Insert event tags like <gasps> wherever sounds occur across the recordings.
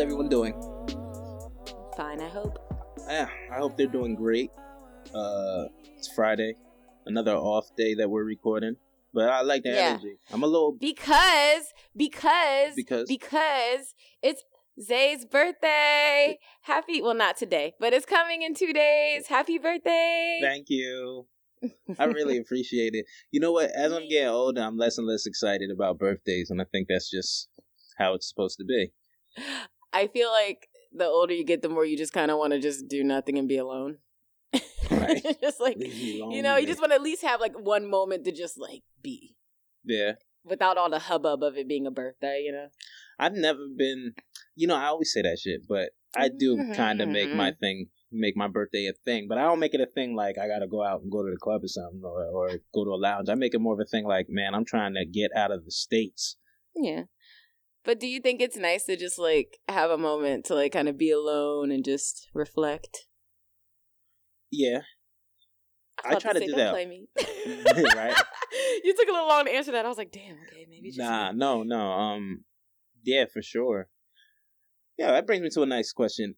everyone doing? Fine, I hope. Yeah, I hope they're doing great. Uh, it's Friday, another off day that we're recording, but I like the Yeah. energy. I'm a little Because, because, Because? because it's Zay's birthday. Happy, well, not today, but it's coming in two days. Happy birthday. thank you. <laughs> I really appreciate it. You know what? As I'm getting older, I'm less and less excited about birthdays, and I think that's just how it's supposed to be. <gasps> <laughs> I feel like the older you get, the more you just kind of want to just do nothing and be alone. Right. <laughs> just like, Leave me alone, you know, you just want to at least have like one moment to just like be Yeah. without all the hubbub of it being a birthday, you know? I've never been, you know, I always say that shit, but I do kind of make Mm-hmm. my thing, make my birthday a thing, but I don't make it a thing like I gotta go out and go to the club or something or, or go to a lounge. I make it more of a thing like, man, I'm trying to get out of the States. Yeah. But do you think it's nice to just like have a moment to like kind of be alone and just reflect? Yeah. I try about to do that." Play me. <laughs> <laughs> Right. You took a little long to answer that. I was like, damn, okay, maybe just Nah, no, no. Um, yeah, for sure. Yeah, that brings me to a nice question.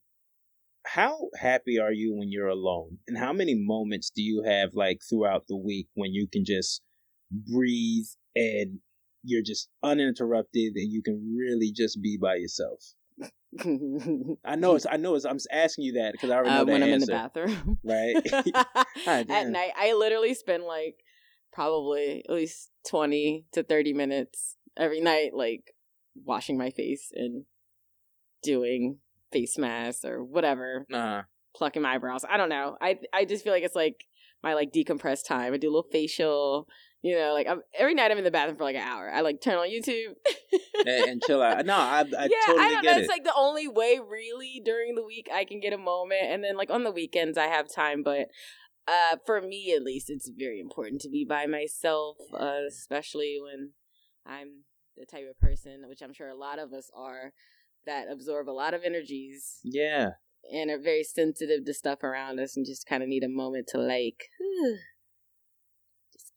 How happy are you when you're alone? And how many moments do you have like throughout the week when you can just breathe and you're just uninterrupted and you can really just be by yourself? <laughs> I know it's I know it's I'm asking you that because I already know uh, when I'm in the bathroom. right? <laughs> <laughs> At night, I literally spend like probably at least 20 to 30 minutes every night, like washing my face and doing face masks or whatever, nah, plucking my eyebrows. I don't know. I I just feel like it's like my like decompressed time. I do a little facial, you know, like I'm, every night I'm in the bathroom for like an hour. I like turn on YouTube. and, and chill out. No, I, <laughs> I yeah, totally I don't get know. it. It's like the only way really during the week I can get a moment, and then like on the weekends I have time. But uh, for me at least, it's very important to be by myself, uh, especially when I'm the type of person, which I'm sure a lot of us are, that absorb a lot of energies yeah. and are very sensitive to stuff around us, and just kind of need a moment to like. <sighs> <sighs>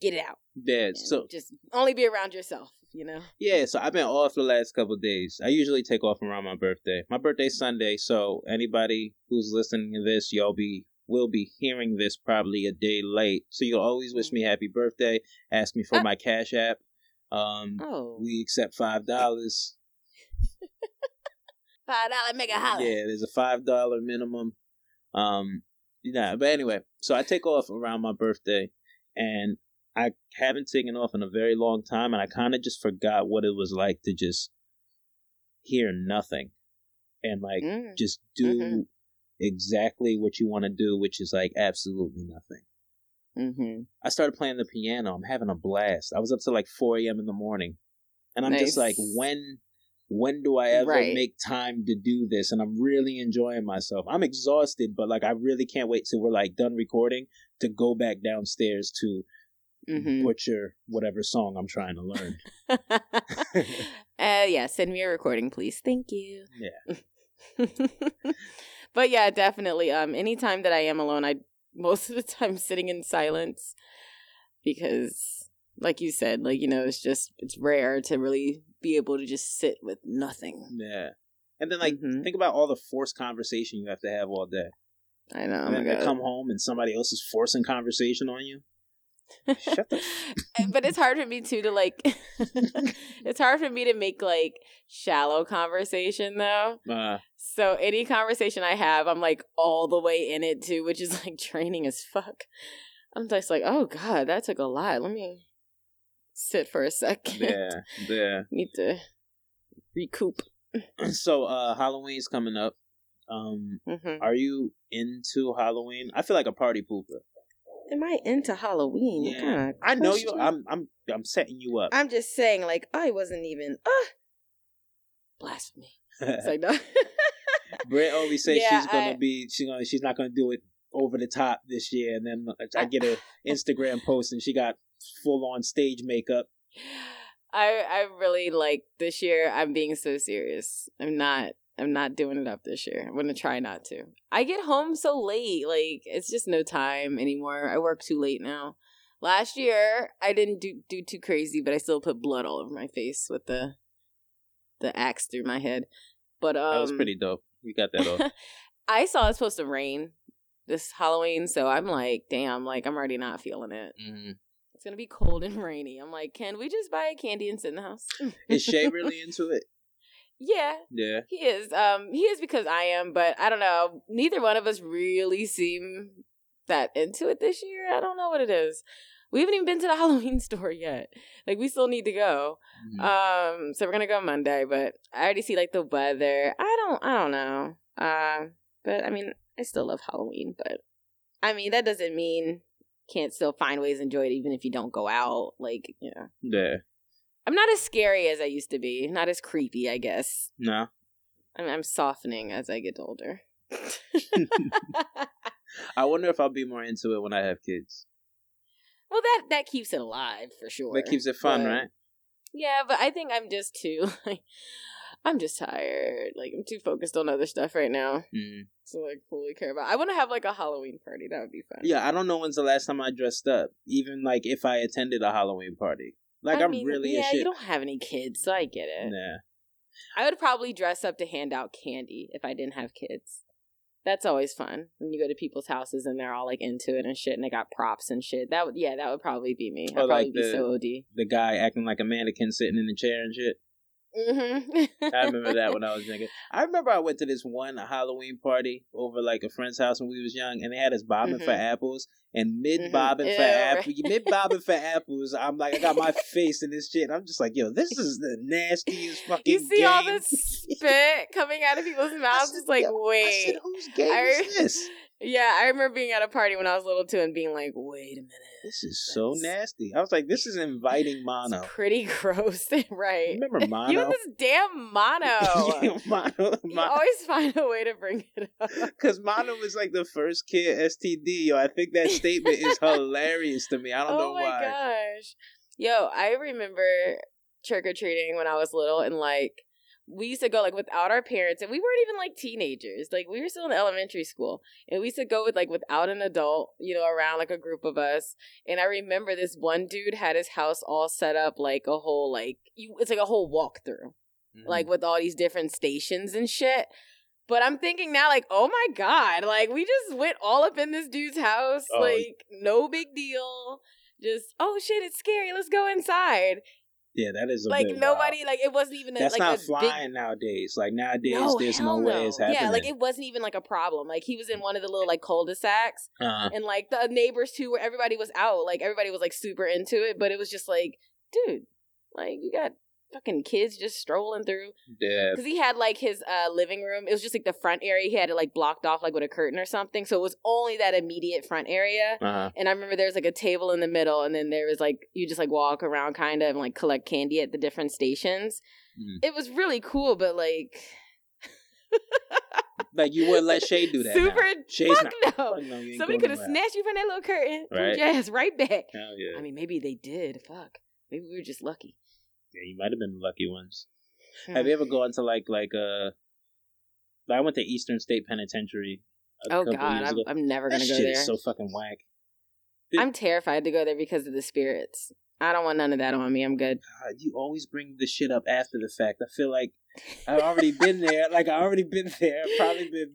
Get it out. Yeah, so just only be around yourself, you know. Yeah, so I've been off the last couple of days. I usually take off around my birthday. My birthday's Sunday, so anybody who's listening to this, y'all be will be hearing this probably a day late. So you'll always wish me happy birthday. Ask me for Ah. my cash app. Um, Oh, we accept five dollars. <laughs> five dollar mega holla. Yeah, there's a five dollar minimum. Um, yeah, but anyway, so I take off around my birthday, and I haven't taken off in a very long time, and I kind of just forgot what it was like to just hear nothing, and like Mm. just do Mhm. exactly what you want to do, which is like absolutely nothing. Mm-hmm. I started playing the piano. I'm having a blast. I was up to like 4 a.m. in the morning, and I'm just like, when, when do I ever Right. make time to do this? And I'm really enjoying myself. I'm exhausted, but like I really can't wait till we're like done recording to go back downstairs to Mm-hmm. butcher whatever song I'm trying to learn. <laughs> uh, yeah, send me a recording, please. Thank you. Yeah. <laughs> but yeah, definitely. Um, anytime that I am alone, I most of the time sitting in silence because, like you said, like you know, it's just it's rare to really be able to just sit with nothing. yeah. And then like Mhm. think about all the forced conversation you have to have all day. I know. Oh and then God. come home and somebody else is forcing conversation on you. Shut the <laughs> but it's hard for me too to like <laughs> it's hard for me to make like shallow conversation though uh, so any conversation i have i'm like all the way in it too which is like draining as fuck i'm just like oh god that took a lot let me sit for a second yeah, yeah. <laughs> need to recoup <clears throat> so uh Halloween's coming up. Um hmm are you into Halloween? I feel like a party pooper. Am i into halloween Yeah. I know you. I'm I'm I'm setting you up. i'm just saying like i wasn't even uh blasphemy it's like no <laughs> Britt always says Yeah, she's gonna I- be she's gonna she's not gonna do it over the top this year and then I get a <laughs> Instagram post and she got full on stage makeup. I I really like this year. I'm being so serious. I'm not. I'm not doing it up this year. I'm gonna try not to. I get home so late. Like it's just no time anymore. I work too late now. Last year I didn't do do too crazy, but I still put blood all over my face with the the axe through my head. But um, that was pretty dope. We got that off. <laughs> I saw it's supposed to rain this Halloween, so I'm like, damn, like I'm already not feeling it. hmm It's gonna be cold and rainy. I'm like, can we just buy a candy and sit in the house? Is Shay <laughs> really into it? Yeah, Yeah. he is. Um, he is because I am, but I don't know. Neither one of us really seem that into it this year. I don't know what it is. We haven't even been to the <laughs> Halloween store yet. Like we still need to go. Mhm. Um, so we're gonna go Monday, but I already see like the weather. I don't, I don't know. Uh, but I mean, I still love Halloween, but I mean that doesn't mean can't still find ways to enjoy it even if you don't go out. Like, yeah, yeah. I'm not as scary as I used to be. Not as creepy, I guess. No. I mean, I'm softening as I get older. <laughs> I wonder if I'll be more into it when I have kids. well, that that keeps it alive for sure. That keeps it fun, But- right? Yeah, but I think I'm just too <laughs> like I'm just tired. Like I'm too focused on other stuff right now. Mm. So like fully care about. I want to have like a Halloween party. That would be fun. Yeah, I don't know when's the last time I dressed up. Even like if I attended a Halloween party. Like I am mean, really yeah. a shit. You don't have any kids, so I get it. Nah. I would probably dress up to hand out candy if I didn't have kids. That's always fun when you go to people's houses and they're all like into it and shit, and they got props and shit. That would yeah, that would probably be me. I'd Or, probably like be the- so OD. The guy acting like a mannequin sitting in the chair and shit. Hmm I remember that when I was younger. <laughs> I remember I went to this one Halloween party over like a friend's house when we was young, and they had us bobbing for Mhm. apples. And mid Mhm. bobbing for apples, mid bobbing for apples. I'm like, I got my face in this shit. I'm just like, yo, this is the nastiest <laughs> fucking. You see all game. this spit coming out of people's <laughs> mouths. It's like, yo, I wait. said, whose game I- is this? Yeah, I remember being at a party when I was little too and being like, wait a minute. This is so That's- nasty. I was like, this is inviting <laughs> mono. It's pretty <laughs> gross, <laughs> right? Remember mono? You and this damn mono. mono, you always find a way to bring it up. Because mono was like the first kid STD. Yo, I think that statement is hilarious to me. I don't oh know my why. gosh. Yo, I remember trick or treating when I was little and like we used to go like without our parents and we weren't even like teenagers. Like we were still in elementary school. And we used to go with like without an adult, you know, around like a group of us. And I remember this one dude had his house all set up like a whole like you it's like a whole walkthrough. Mhm. like with all these different stations and shit. But I'm thinking now, like, oh my god, like we just went all up in this dude's house, Oh. like no big deal. Just oh shit, it's scary. Let's go inside. Yeah, that is a like bit nobody, wild. like it wasn't even a, That's like not a flying big. nowadays. Like nowadays, No, there's no no. way it's happening. Yeah, like it wasn't even like a problem. Like he was in one of the little like cul-de-sacs, uh, and like the neighbors too, where everybody was out. Like everybody was like super into it, but it was just like, dude, like you got fucking kids just strolling through. yeah, because he had like his uh living room. It was just like the front area. He had it like blocked off like with a curtain or something. So it was only that immediate front area. uh, And I remember there was like a table in the middle, and then there was like you just like walk around kind of and like collect candy at the different stations. Mm. It was really cool, but like <laughs> like you wouldn't let <laughs> Shay do that. super. now. Shay's fuck not. no. <laughs> Fuck no, Somebody could have snatched you from that little curtain. Right. Yes, right back. Hell yeah. I mean, maybe they did. Fuck. Maybe we were just lucky. Yeah, you might have been the lucky ones. Hmm. Have you ever gone to like like uh? Like I went to Eastern State Penitentiary. a Oh couple God, years I'm. I'm never gonna go there. shit there. is so fucking whack. I'm terrified to go there because of the spirits. I don't want none of that on me. I'm good. God, you always bring the shit up after the fact. I feel like I've <laughs> already been there. Like I already been there. I've probably been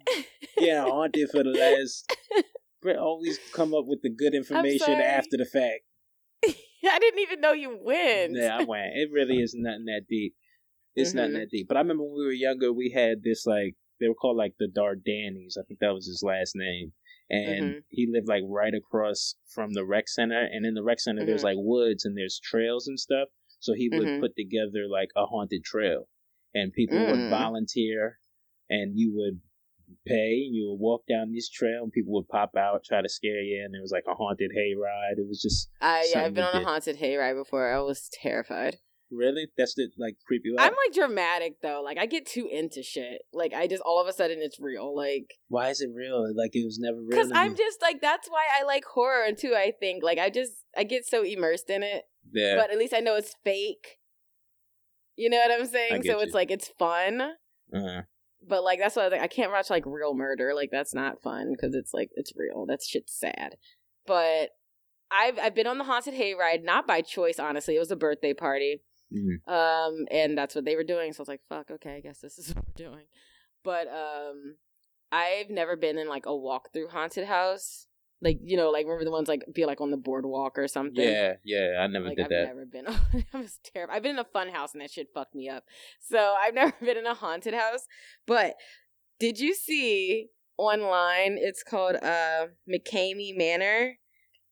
yeah haunted for the last. <laughs> But always come up with the good information after the fact. <laughs> I didn't even know you went. Yeah, I went. It really is nothing that deep. It's nothing Mhm. that deep. But I remember when we were younger, we had this like they were called like the Dardanis. I think that was his last name. And Mhm. he lived like right across from the rec center. And in the rec center, there's Mhm. like woods and there's trails and stuff. So he would Mhm. put together like a haunted trail, and people would Mm. volunteer, and you would pay. and You would walk down this trail, and people would pop out, try to scare you, and it was like a haunted hayride. It was just I yeah, I've been on a did. haunted hayride before. I was terrified. really that's the like creepy out. I'm like dramatic though. Like I get too into shit. Like I just all of a sudden it's real. Like Why is it real? Like it was never real. because I'm just like that's why I like horror too. I think like I just I get so immersed in it. yeah. But at least I know it's fake. You know what I'm saying? So you. it's like it's fun. uh, But like that's why I, was like, I can't watch like real murder. Like that's not fun because it's like it's real. That shit's sad. But I've I've been on the haunted hayride not by choice. Honestly, it was a birthday party, Mhm. Um, and that's what they were doing. So I was like, fuck, okay, I guess this is <laughs> what we're doing. But um, I've never been in like a walkthrough haunted house. Like you know, like remember the ones like be like on the boardwalk or something. Yeah, yeah, I never Like did I've that. never been. <laughs> I was terrible. I've been in a fun house and that shit fucked me up. So I've <laughs> never been in a haunted house. But did you see online? It's called uh McCamey Manor,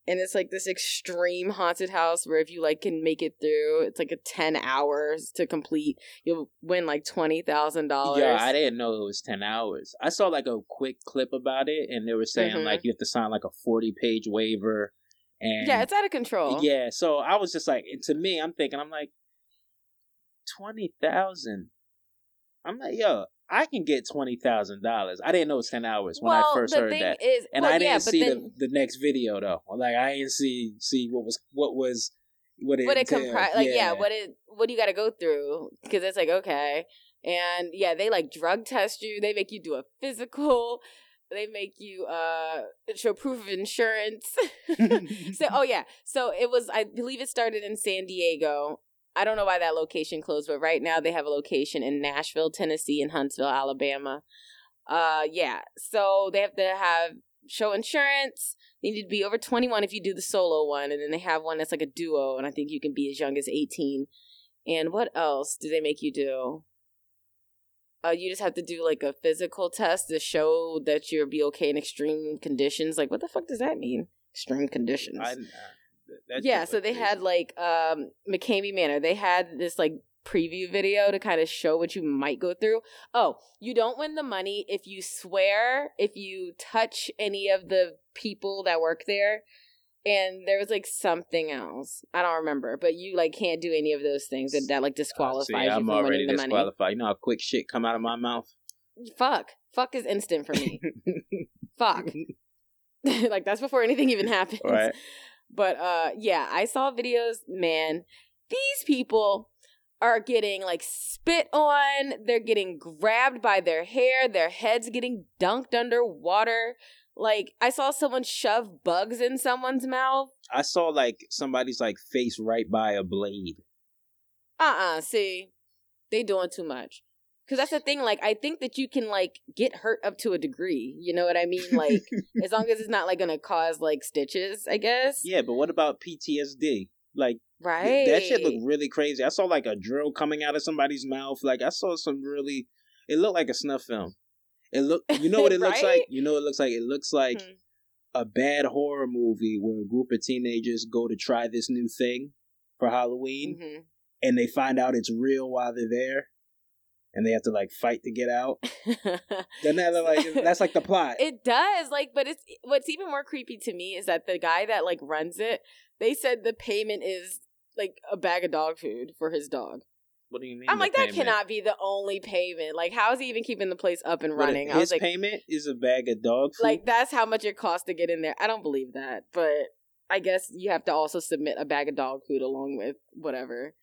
and it's like this extreme haunted house where if you like can make it through, it's like a ten hours to complete. You'll win like twenty thousand dollars. Yeah, I didn't know it was ten hours. I saw like a quick clip about it, and they were saying Mhm. like you have to sign like a forty page waiver, and Yeah, it's out of control. yeah. So I was just like, to me, I'm thinking, I'm like, twenty thousand. I'm like, yo, I can get twenty thousand dollars. I didn't know it was ten hours when well, I first heard that, is, and well, I didn't yeah, see then, the the next video though. Like I didn't see see what was what was what it what it comprise like yeah. what it what do you got to go through because it's like okay. And yeah they like drug test you. They make you do a physical. They make you uh show proof of insurance. <laughs> So oh yeah. So it was i believe it started in san diego i don't know why that location closed but right now they have a location in nashville tennessee and huntsville alabama. Uh yeah so they have to have show insurance. They need to be over 21 if you do the solo one and then they have one that's like a duo and i think you can be as young as 18 and what else do they make you do? Uh, you just have to do like a physical test to show that you'll be okay in extreme conditions. Like what the fuck does that mean? Extreme conditions. I, uh, that yeah so they had like um mccamey manor. They had this like preview video to kind of show what you might go through. Oh you don't win the money if you swear if you touch any of the people that work there. And there was like something else. I don't remember but you like can't do any of those things that, that like disqualifies See, you I'm from already winning the money. You know how quick shit come out of my mouth. fuck. Fuck is instant for me. <laughs> Fuck. <laughs> Like that's before anything even <laughs> happens. Right. But uh yeah i saw videos man these people are getting like spit on they're getting grabbed by their hair their heads getting dunked underwater. like i saw someone shove bugs in someone's mouth I saw like somebody's like face right by a blade. uh-uh see they doing too much because that's the thing like i think that you can like get hurt up to a degree you know what i mean like <laughs> as long as it's not like gonna cause like stitches i guess yeah, but what about PTSD? Like right that shit looked really crazy. I saw like a drill coming out of somebody's mouth. Like I saw some really. It looked like a snuff film. It look. You know what it looks like. <laughs> You know what it looks like. It looks like Hmm. a bad horror movie where a group of teenagers go to try this new thing for Halloween, Mhm. and they find out it's real while they're there, and they have to like fight to get out. <laughs> Then that look like that's like the plot. <laughs> It does, like, but it's what's even more creepy to me is that the guy that like runs it, they said the payment is like a bag of dog food for his dog. what do you mean? I'm the like, that payment? cannot be the only payment. Like, how is he even keeping the place up and What, running? I His was like, payment is a bag of dog food. like that's how much it costs to get in there. I don't believe that, but I guess you have to also submit a bag of dog food along with whatever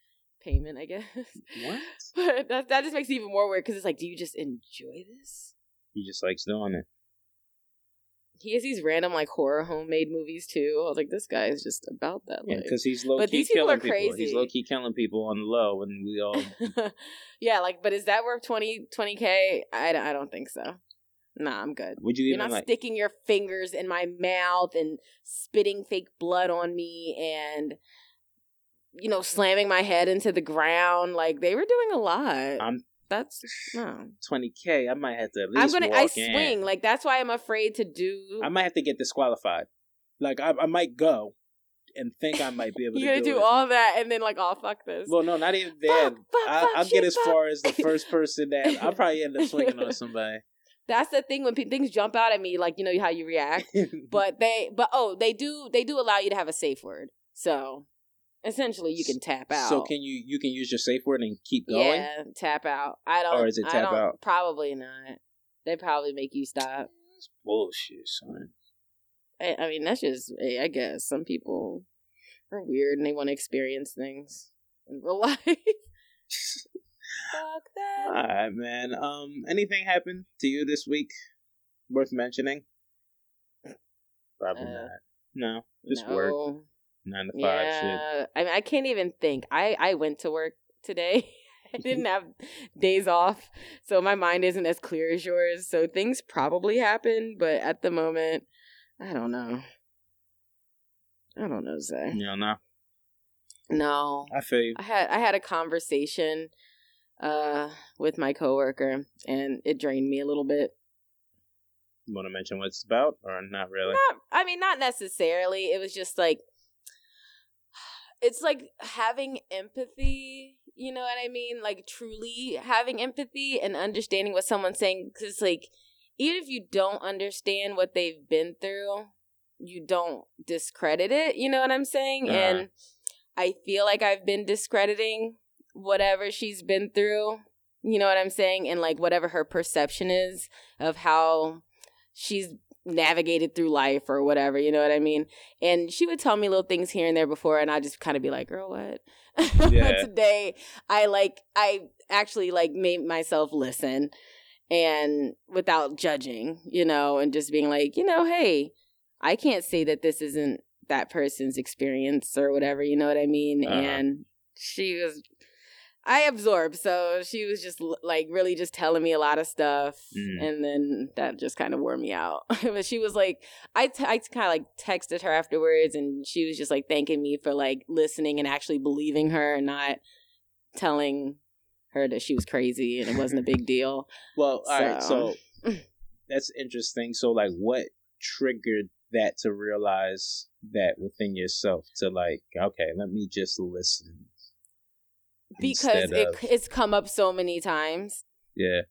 payment. I guess. <laughs> what? But that that just makes it even more weird because it's like, do you just enjoy this? He just likes doing it. He has these random like horror homemade movies too. I was like, this guy is just about that Yeah, because he's low But key these people killing are people. He's low key killing people on the low, and we all. <laughs> yeah, like, but is that worth 20 k? I don't, I don't think so. Nah, I'm good. Would you You're not like? sticking your fingers in my mouth and spitting fake blood on me and you know slamming my head into the ground. Like they were doing a lot. I'm That's <sighs> no. twenty k. I might have to at least. I'm gonna. I in. swing. Like that's why I'm afraid to do. I might have to get disqualified. Like I, I might go, and think I might be <laughs> able You're to gonna do it. all that and then like, oh fuck this. Well, no, not even then. I, fuck, I'll get as fuck. far as the first person that I'll <laughs> probably end up swinging on somebody. <laughs> That's the thing when pe- things jump out at me, like you know how you react. but they, but oh, they do. They do allow you to have a safe word. So essentially, you can tap out. So can you you can use your safe word and keep going? Yeah, tap out. I don't. Or is it I tap don't- out? Probably not. They probably make you stop. That's bullshit, son. I, I mean, that's just. I guess some people are weird and they want to experience things in real <laughs> life. Fuck that. All right, man. Um, anything happened to you this week worth mentioning? Probably Uh, not. No, just no. work nine to five shit. Yeah, I mean, I can't even think. I I went to work today. <laughs> I didn't <laughs> have days off, so my mind isn't as clear as yours. So things probably happen, but at the moment, I don't know. I don't know, Zay. You don't. No, I feel you. I had I had a conversation uh with my coworker, and it drained me a little bit. You want to mention what it's about, or not really? Not, I mean, not necessarily. It was just like it's like having empathy. You know what I mean? Like truly having empathy and understanding what someone's saying. Because like even if you don't understand what they've been through, you don't discredit it. You know what I'm saying? Uh-huh. And I feel like I've been discrediting whatever she's been through. You know what I'm saying? And like whatever her perception is of how she's navigated through life or whatever, you know what I mean? And she would tell me little things here and there before and I'd just kind of be like, girl, what? <laughs> Yeah. Today I like I actually like made myself listen and without judging, you know, and just being like, you know, hey, I can't say that this isn't that person's experience or whatever, you know what I mean? Uh-huh. And she was I absorbed, so she was just like really just telling me a lot of stuff, Mhm. and then that just kind of wore me out. <laughs> but she was like, I, t- I kind of like texted her afterwards, and she was just like thanking me for like listening and actually believing her and not telling her that she was crazy and it wasn't a <laughs> big deal. Well, all right. So- So <laughs> that's interesting. So, like, what triggered that to realize that within yourself to like, okay, let me just listen. Because it, it's come up so many times. yeah,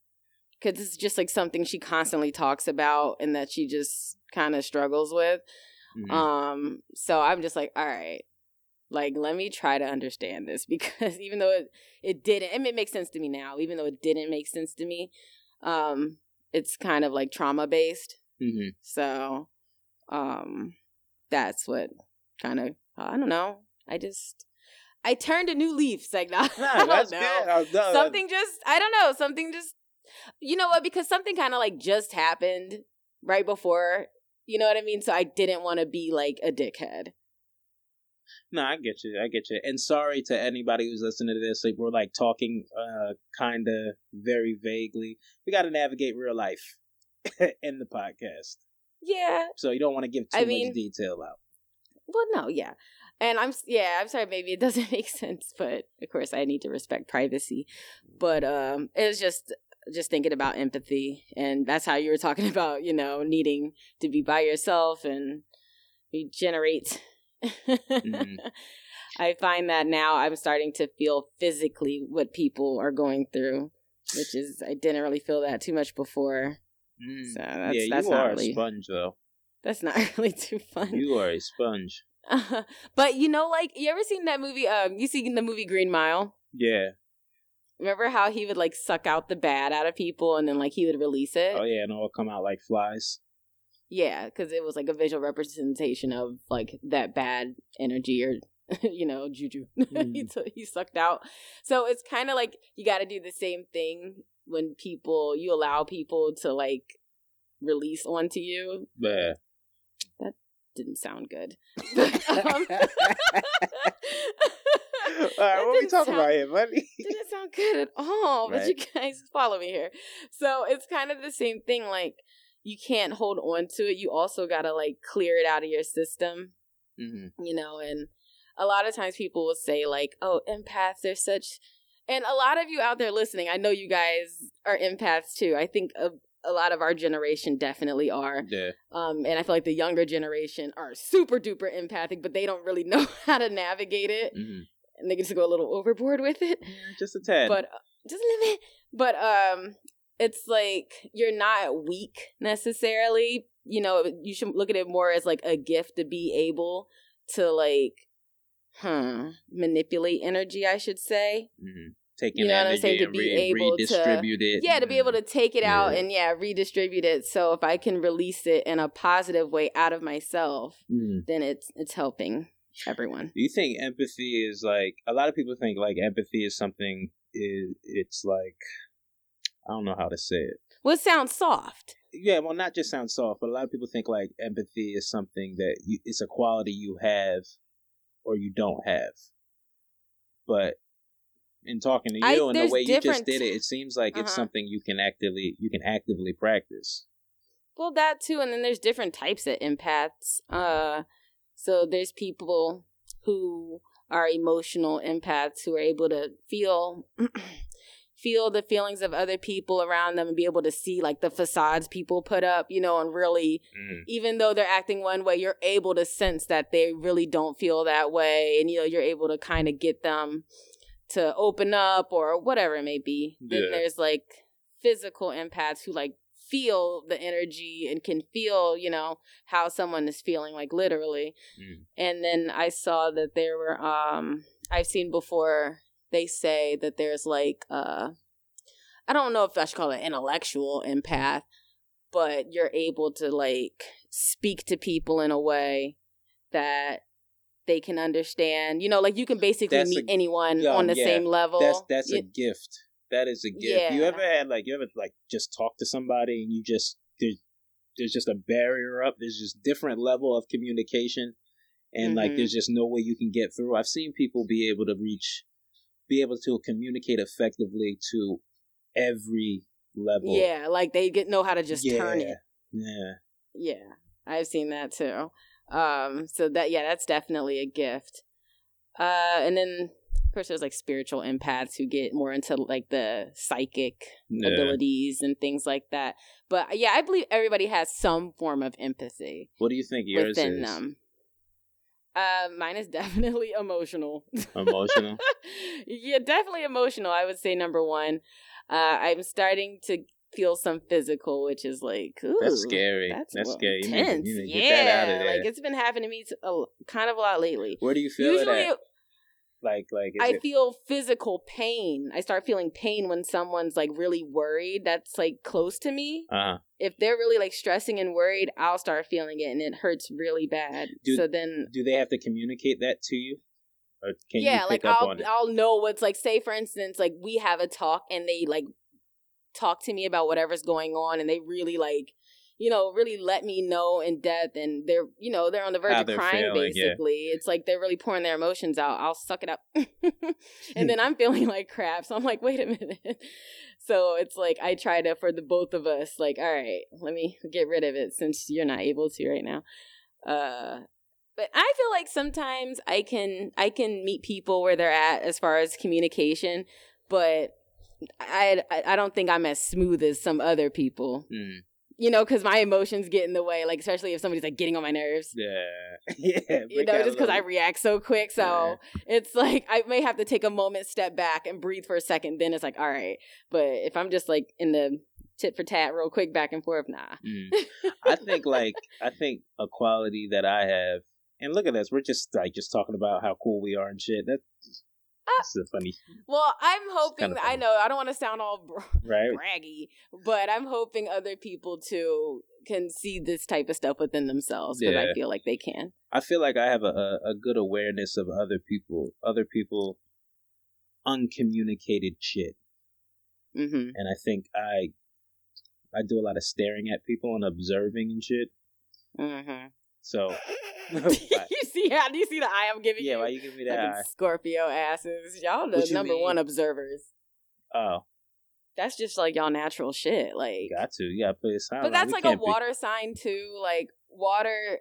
because it's just like something she constantly talks about and that she just kind of struggles with. Mhm. Um, so I'm just like, all right, like let me try to understand this <laughs> because even though it it didn't, and it makes sense to me now, even though it didn't make sense to me, um, it's kind of like trauma based. Mhm. So, um, that's what kind of I don't know. I just I turned a new leaf. <laughs> I don't that's know good. Something just I don't know, something just you know what, because something kind of like just happened right before, you know what I mean? So I didn't want to be like a dickhead. No, I get you. I get you. And sorry to anybody who's listening to this. Like we're like talking uh kind of very vaguely. We got to navigate real life <laughs> in the podcast. Yeah. So you don't want to give too I much detail out. Well, no, yeah. And I'm yeah, I'm sorry maybe it <laughs> doesn't make sense, but of course I need to respect privacy. But um it was just just thinking about empathy and that's how you were talking <laughs> about, you know, needing to be by yourself and regenerate. Mhm. <laughs> I find that now I'm starting to feel physically what people are going through, which is I didn't really feel that too much before. Mm. So that's yeah, that's you not are really a sponge though. that's not really too fun. You are a sponge. <laughs> but you know, like you ever seen that movie? Um, you seen the movie Green Mile? Yeah. Remember how he would like suck out the bad out of people and then like he would release it? Oh yeah, and all come out like flies. Yeah, because it was like a visual representation of like that bad energy or <laughs> you know juju <laughs> he Mm. t- he sucked out. So it's kind of like you got to do the same thing when people you allow people to like release onto you. Yeah. Didn't sound good. <laughs> um, <laughs> all right, what we didn't talking sound- about here, buddy? <laughs> didn't sound good at all. But you guys follow me here. So it's kind of the same thing. Like you can't hold on to it. You also gotta like clear it out of your system. hmm You know, and a lot of times people will say like, "Oh, empaths, they're such." And a lot of you out there listening, I know you guys are empaths too. I think a, a lot of our generation definitely are. Yeah. Um, and I feel like the younger generation are super duper empathic, but they don't really <laughs> know how to navigate it, hmm and they just go a little overboard with it Just a tad. but uh, just a little bit. But um, it's like you're not weak necessarily. You know, you should look at it more as like a gift to be able to like, huh, manipulate energy. I should say, hmm taking You know what I'm energy saying? To and be re- able to- redistribute it. yeah, to be able to take it out and yeah, redistribute it. So if I can release it in a positive way out of myself, Mm. then it's it's helping everyone. Do you think empathy is like a lot of people think like empathy is something? Is it's like I don't know how to say it. Well, it sounds soft. Yeah, well, not just sound soft, but a lot of people think like empathy is something that you, it's a quality you have or you don't have. But in talking to you I- and the way you just did it, it seems like it's Uh-huh. something you can actively you can actively practice. Well, that too, and then there's different types of empaths. Uh, so there's people who are emotional empaths who are able to feel <clears throat> feel the feelings of other people around them and be able to see like the facades people put up, you know, and really Mm. even though they're acting one way, you're able to sense that they really don't feel that way and you know, you're able to kind of get them to open up or whatever it may be. Then there's like physical empaths who like feel the energy and can feel, you know, how someone is feeling like literally. Mm. And then I saw that there were um I've seen before they say that there's like uh I don't know if I should call it intellectual empath, but you're able to like speak to people in a way that they can understand. You know, like you can basically That's meet a- anyone yeah, on the yeah. same level. That's that's a gift. That is a gift. You ever had like you ever like just talk to somebody and you just there's there's just a barrier up. There's just different level of communication, and like Mhm. there's just no way you can get through. I've seen people be able to reach, be able to communicate effectively to every level. yeah, like they get know how to just turn it. Yeah. Yeah, I've seen that too. Um, so that yeah, that's definitely a gift. Uh, and then of course there's like spiritual empaths who get more into like the psychic Yeah. abilities and things like that. But yeah, I believe everybody has some form of empathy What do you think yours within is? them. Uh, mine is <laughs> definitely emotional. Emotional. <laughs> yeah, definitely emotional. I would say number one. Uh, I'm starting to feel some physical, which is like ooh, That's scary. That's, That's well, scary. You need Intense. you need yeah, get that out of there. like it's been happening to me a, kind of a lot lately. Where do you feel Usually, it at? Like like I it feel physical pain. I start feeling pain when someone's like really worried. That's like close to me. uh If they're really like stressing and worried, I'll start feeling it, and it hurts really bad. Dude, so then do they have to communicate that to you? Or can yeah, you like up I'll? I'll know what's like. Say for instance, like we have a talk and they like talk to me about whatever's going on, and they really like you know really let me know in depth, and they're you know they're on the verge How of crying. feeling, yeah. basically, it's like they're really pouring their emotions out. I'll suck it up, <laughs> and then <laughs> I'm feeling like crap. So I'm like, wait a minute. <laughs> So it's like I try to for the both of us, like, all right, let me get rid of it since you're not able to right now. Uh but I feel like sometimes I can I can meet people where they're at as far as communication, but I I, don't think I'm as smooth as some other people. Mm, You know, because my emotions get in the way. Like especially if somebody's like getting on my nerves. yeah, <laughs> yeah. You know, just because I react so quick. So it's like I may have to take a moment, step back, and breathe for a second. Then it's like, all right. But if I'm just like in the tit for tat, real quick, back and forth, nah. Mm. <laughs> I think like I think a quality that I have, and look at us, we're just like just talking about how cool we are and shit. That's, that's a funny, Well, I'm hoping. I know I don't want to sound all br- right? braggy, but I'm hoping other people too can see this type of stuff within themselves because Yeah. I feel like they can. I feel like I have a, a, good awareness of other people, other people uncommunicated shit, hmm and I think I I do a lot of staring at people and observing and shit. hmm So <laughs> <laughs> you see how? Do you see the eye I'm giving yeah, you? why you give me that? Fucking eye? Scorpio asses, y'all the What you number mean? one observers. Oh, That's just like y'all natural shit. Like, you got to, you got to play a sign. but line. that's We like a can't be- water sign too. Like water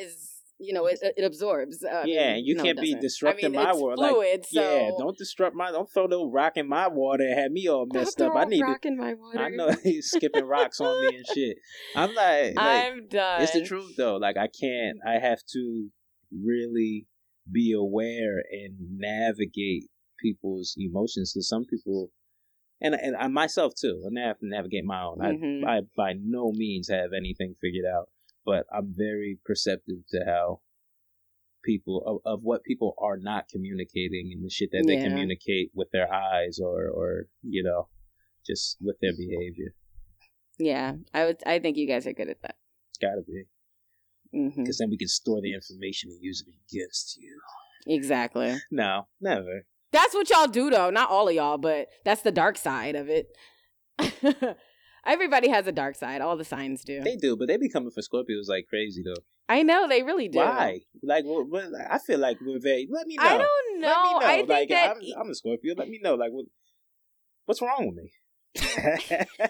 is. You know, it, it absorbs. Uh, I Yeah, mean, you no, can't be disrupting I mean, my it's world, like, Fluid, so Yeah, don't disrupt my. Don't throw no rock in my water and have me all Don't messed up. I need to. rock in my water. I know <laughs> he's skipping rocks on me and shit. I'm like, like I'm done. it's the truth though. Like I can't. I have to really be aware and navigate people's emotions. Because some people, and and I myself too, and I have to navigate my own. Mhm. I I by no means have anything figured out, but I'm very perceptive to how people of, of what people are not communicating and the shit that they communicate with their eyes or or you know just with their behavior. Yeah, I would. I think you guys are good at that. Gotta be. Mm-hmm. because then we can store the information and use it against you. Exactly. <laughs> No, never. That's what y'all do, though. Not all of y'all, but that's the dark side of it. <laughs> Everybody has a dark side. All the signs do. They do, but they be coming for Scorpios like crazy though. I know they really do. Why? Like, I feel like we're very. Let me know. I don't know. Let me know. I think like, that I'm, I'm a Scorpio. Let me know. Like, what, what's wrong with me? <laughs> <laughs>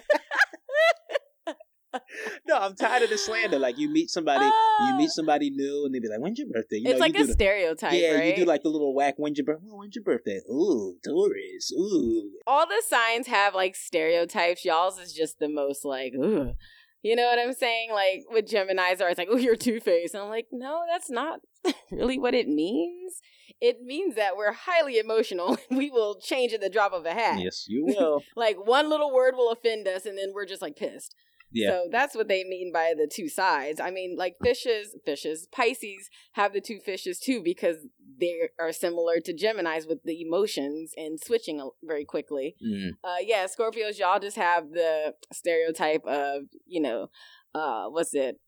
I'm tired of the slander. Like, you meet somebody, you meet Ah. somebody new, and they be like, "When's your birthday?" You it's know, like you a the, stereotype, yeah, right? you do like the little whack. When's your birthday? when's your birthday? Ooh, Taurus. Ooh. all the signs have like stereotypes. Y'all's is just the most like, ugh. You know what I'm saying? Like with Gemini's are it's like, oh, you're two faced. And I'm like, no, that's not <laughs> really what it means. It means that we're highly emotional. <laughs> we will change at the drop of a hat. Yes, you will. <laughs> Like one little word will offend us, and then we're just like pissed. Yeah. So that's what they mean by the two sides. I mean, like fishes, fishes, Pisces have the two fishes too because they are similar to Gemini's with the emotions and switching very quickly. Mm. Uh, yeah, Scorpios, y'all just have the stereotype of, you know, uh, what's it?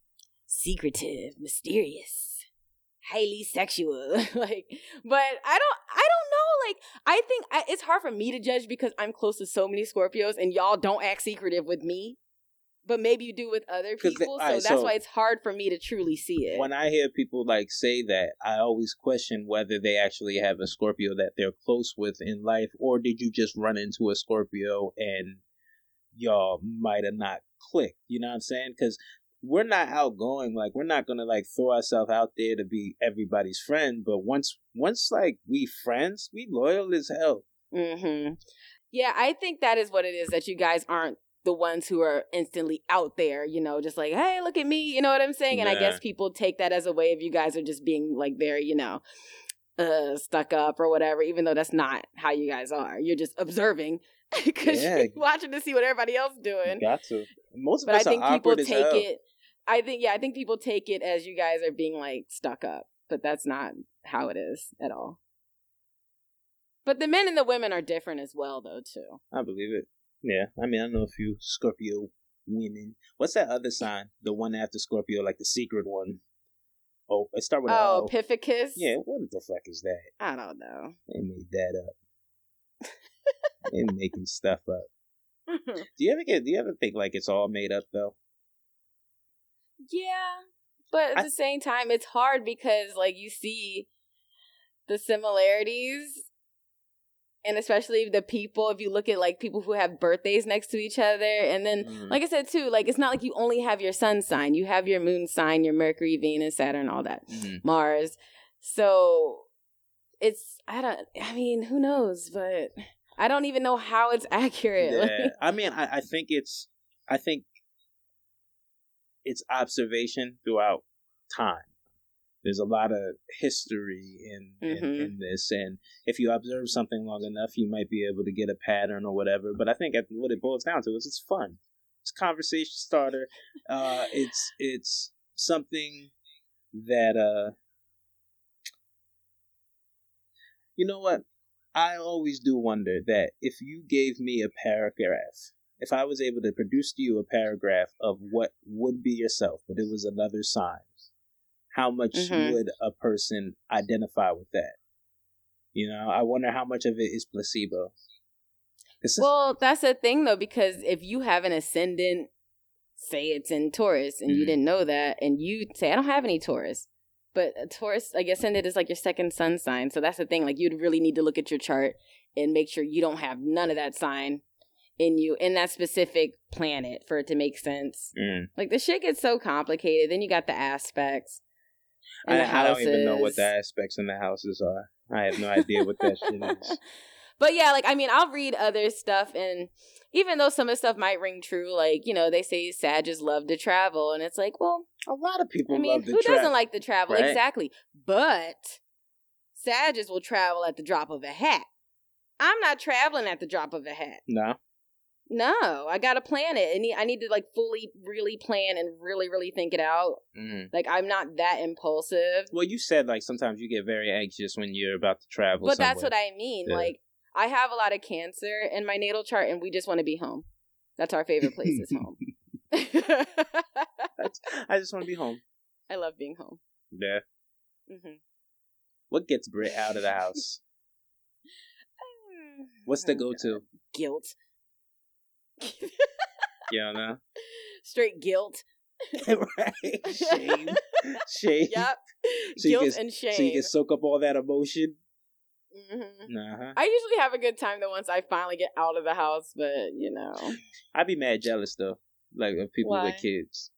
Secretive, mysterious, highly sexual. <laughs> like, but I don't, I don't know. Like, I think I, it's hard for me to judge because I'm close to so many Scorpios and y'all don't act secretive with me. But maybe you do with other 'Cause they- people, so that's so- why it's hard for me to truly see it. When I hear people like say that, I always question whether they actually have a Scorpio that they're close with in life, or did you just run into a Scorpio and y'all might have not clicked? You know what I'm saying? Because we're not outgoing. Like we're not gonna like throw ourselves out there to be everybody's friend. But once once like we friends, we loyal as hell. hmm Yeah, I think that is what it is that you guys aren't the ones who are instantly out there, you know, just like, hey, look at me, you know what I'm saying? And I guess people take that as a way of you guys are just being like very, you know, uh stuck up or whatever, even though that's not how you guys are. You're just observing <laughs> because Yeah. you're watching to see what everybody else is doing. Got to. Most of But I think are people take hell. it I think yeah, I think people take it as you guys are being like stuck up, but that's not how it is at all. But the men and the women are different as well though too. I believe it. Yeah, I mean, I know a few Scorpio women. What's that other sign? The one after Scorpio, like the secret one. Oh, it start with Oh, O. Pificus? Yeah, what the fuck is that? I don't know. They made that up. <laughs> They're making stuff up. <laughs> Do you ever get? Do you ever think like it's all made up though? yeah. But at I- the same time, it's hard because, like, you see the similarities. And especially the people, if you look at like people who have birthdays next to each other, and then Mm. like I said too, like it's not like you only have your sun sign. You have your moon sign, your Mercury, Venus, Saturn, all that. Mhm. Mars. So it's I don't I mean, who knows, but I don't even know how it's <laughs> accurate. Yeah, I mean, I, I think it's, I think it's observation throughout time. There's a lot of history in, in Mhm. in this, and if you observe something long enough, you might be able to get a pattern or whatever. But I think what it boils down to is it's fun. It's a conversation starter. Uh, <laughs> it's it's something that uh, you know what I always do wonder that if you gave me a paragraph, if I was able to produce to you a paragraph of what would be yourself, but it was another sign, how much Mhm. would a person identify with that? You know, I wonder how much of it is placebo. well, that's the thing though, because if you have an ascendant, say it's in Taurus, and you Mhm. didn't know that, and you say I don't have any Taurus, but a Taurus, like ascendant is like your second sun sign, so that's the thing. Like you'd really need to look at your chart and make sure you don't have none of that sign in you in that specific planet for it to make sense. Mm. Like the shit gets so complicated. Then you got the aspects. I, I don't even know what the aspects in the houses are. I have no idea what that shit is. <laughs> But yeah, like I mean, I'll read other stuff, and even though some of the stuff might ring true, like you know, they say Sages love to travel, and it's like, well, A lot of people I mean, who trap. doesn't like to travel? right? Exactly. But Sages will travel at the drop of a hat. I'm not traveling at the drop of a hat. No. No, I gotta plan it. I need, I need to like fully, really plan and really, really think it out. Mm. Like I'm not that impulsive. Well, you said like sometimes you get very anxious when you're about to travel. But that's what I mean. Yeah. Like I have a lot of cancer in my natal chart, and we just want to be home. That's our favorite place is home. <laughs> <laughs> I just want to be home. I love being home. Yeah. Mm-hmm. What gets Brit out of the house? <laughs> What's the go-to? Guilt. <laughs> You don't? Straight guilt. <laughs> right. <laughs> Shame. Shame. Yep. So guilt can- and shame. So you can soak up all that emotion. hmm Nah. I usually have a good time though once I finally get out of the house, but you know. <sighs> I'd be mad jealous though. Like of people Why? with kids.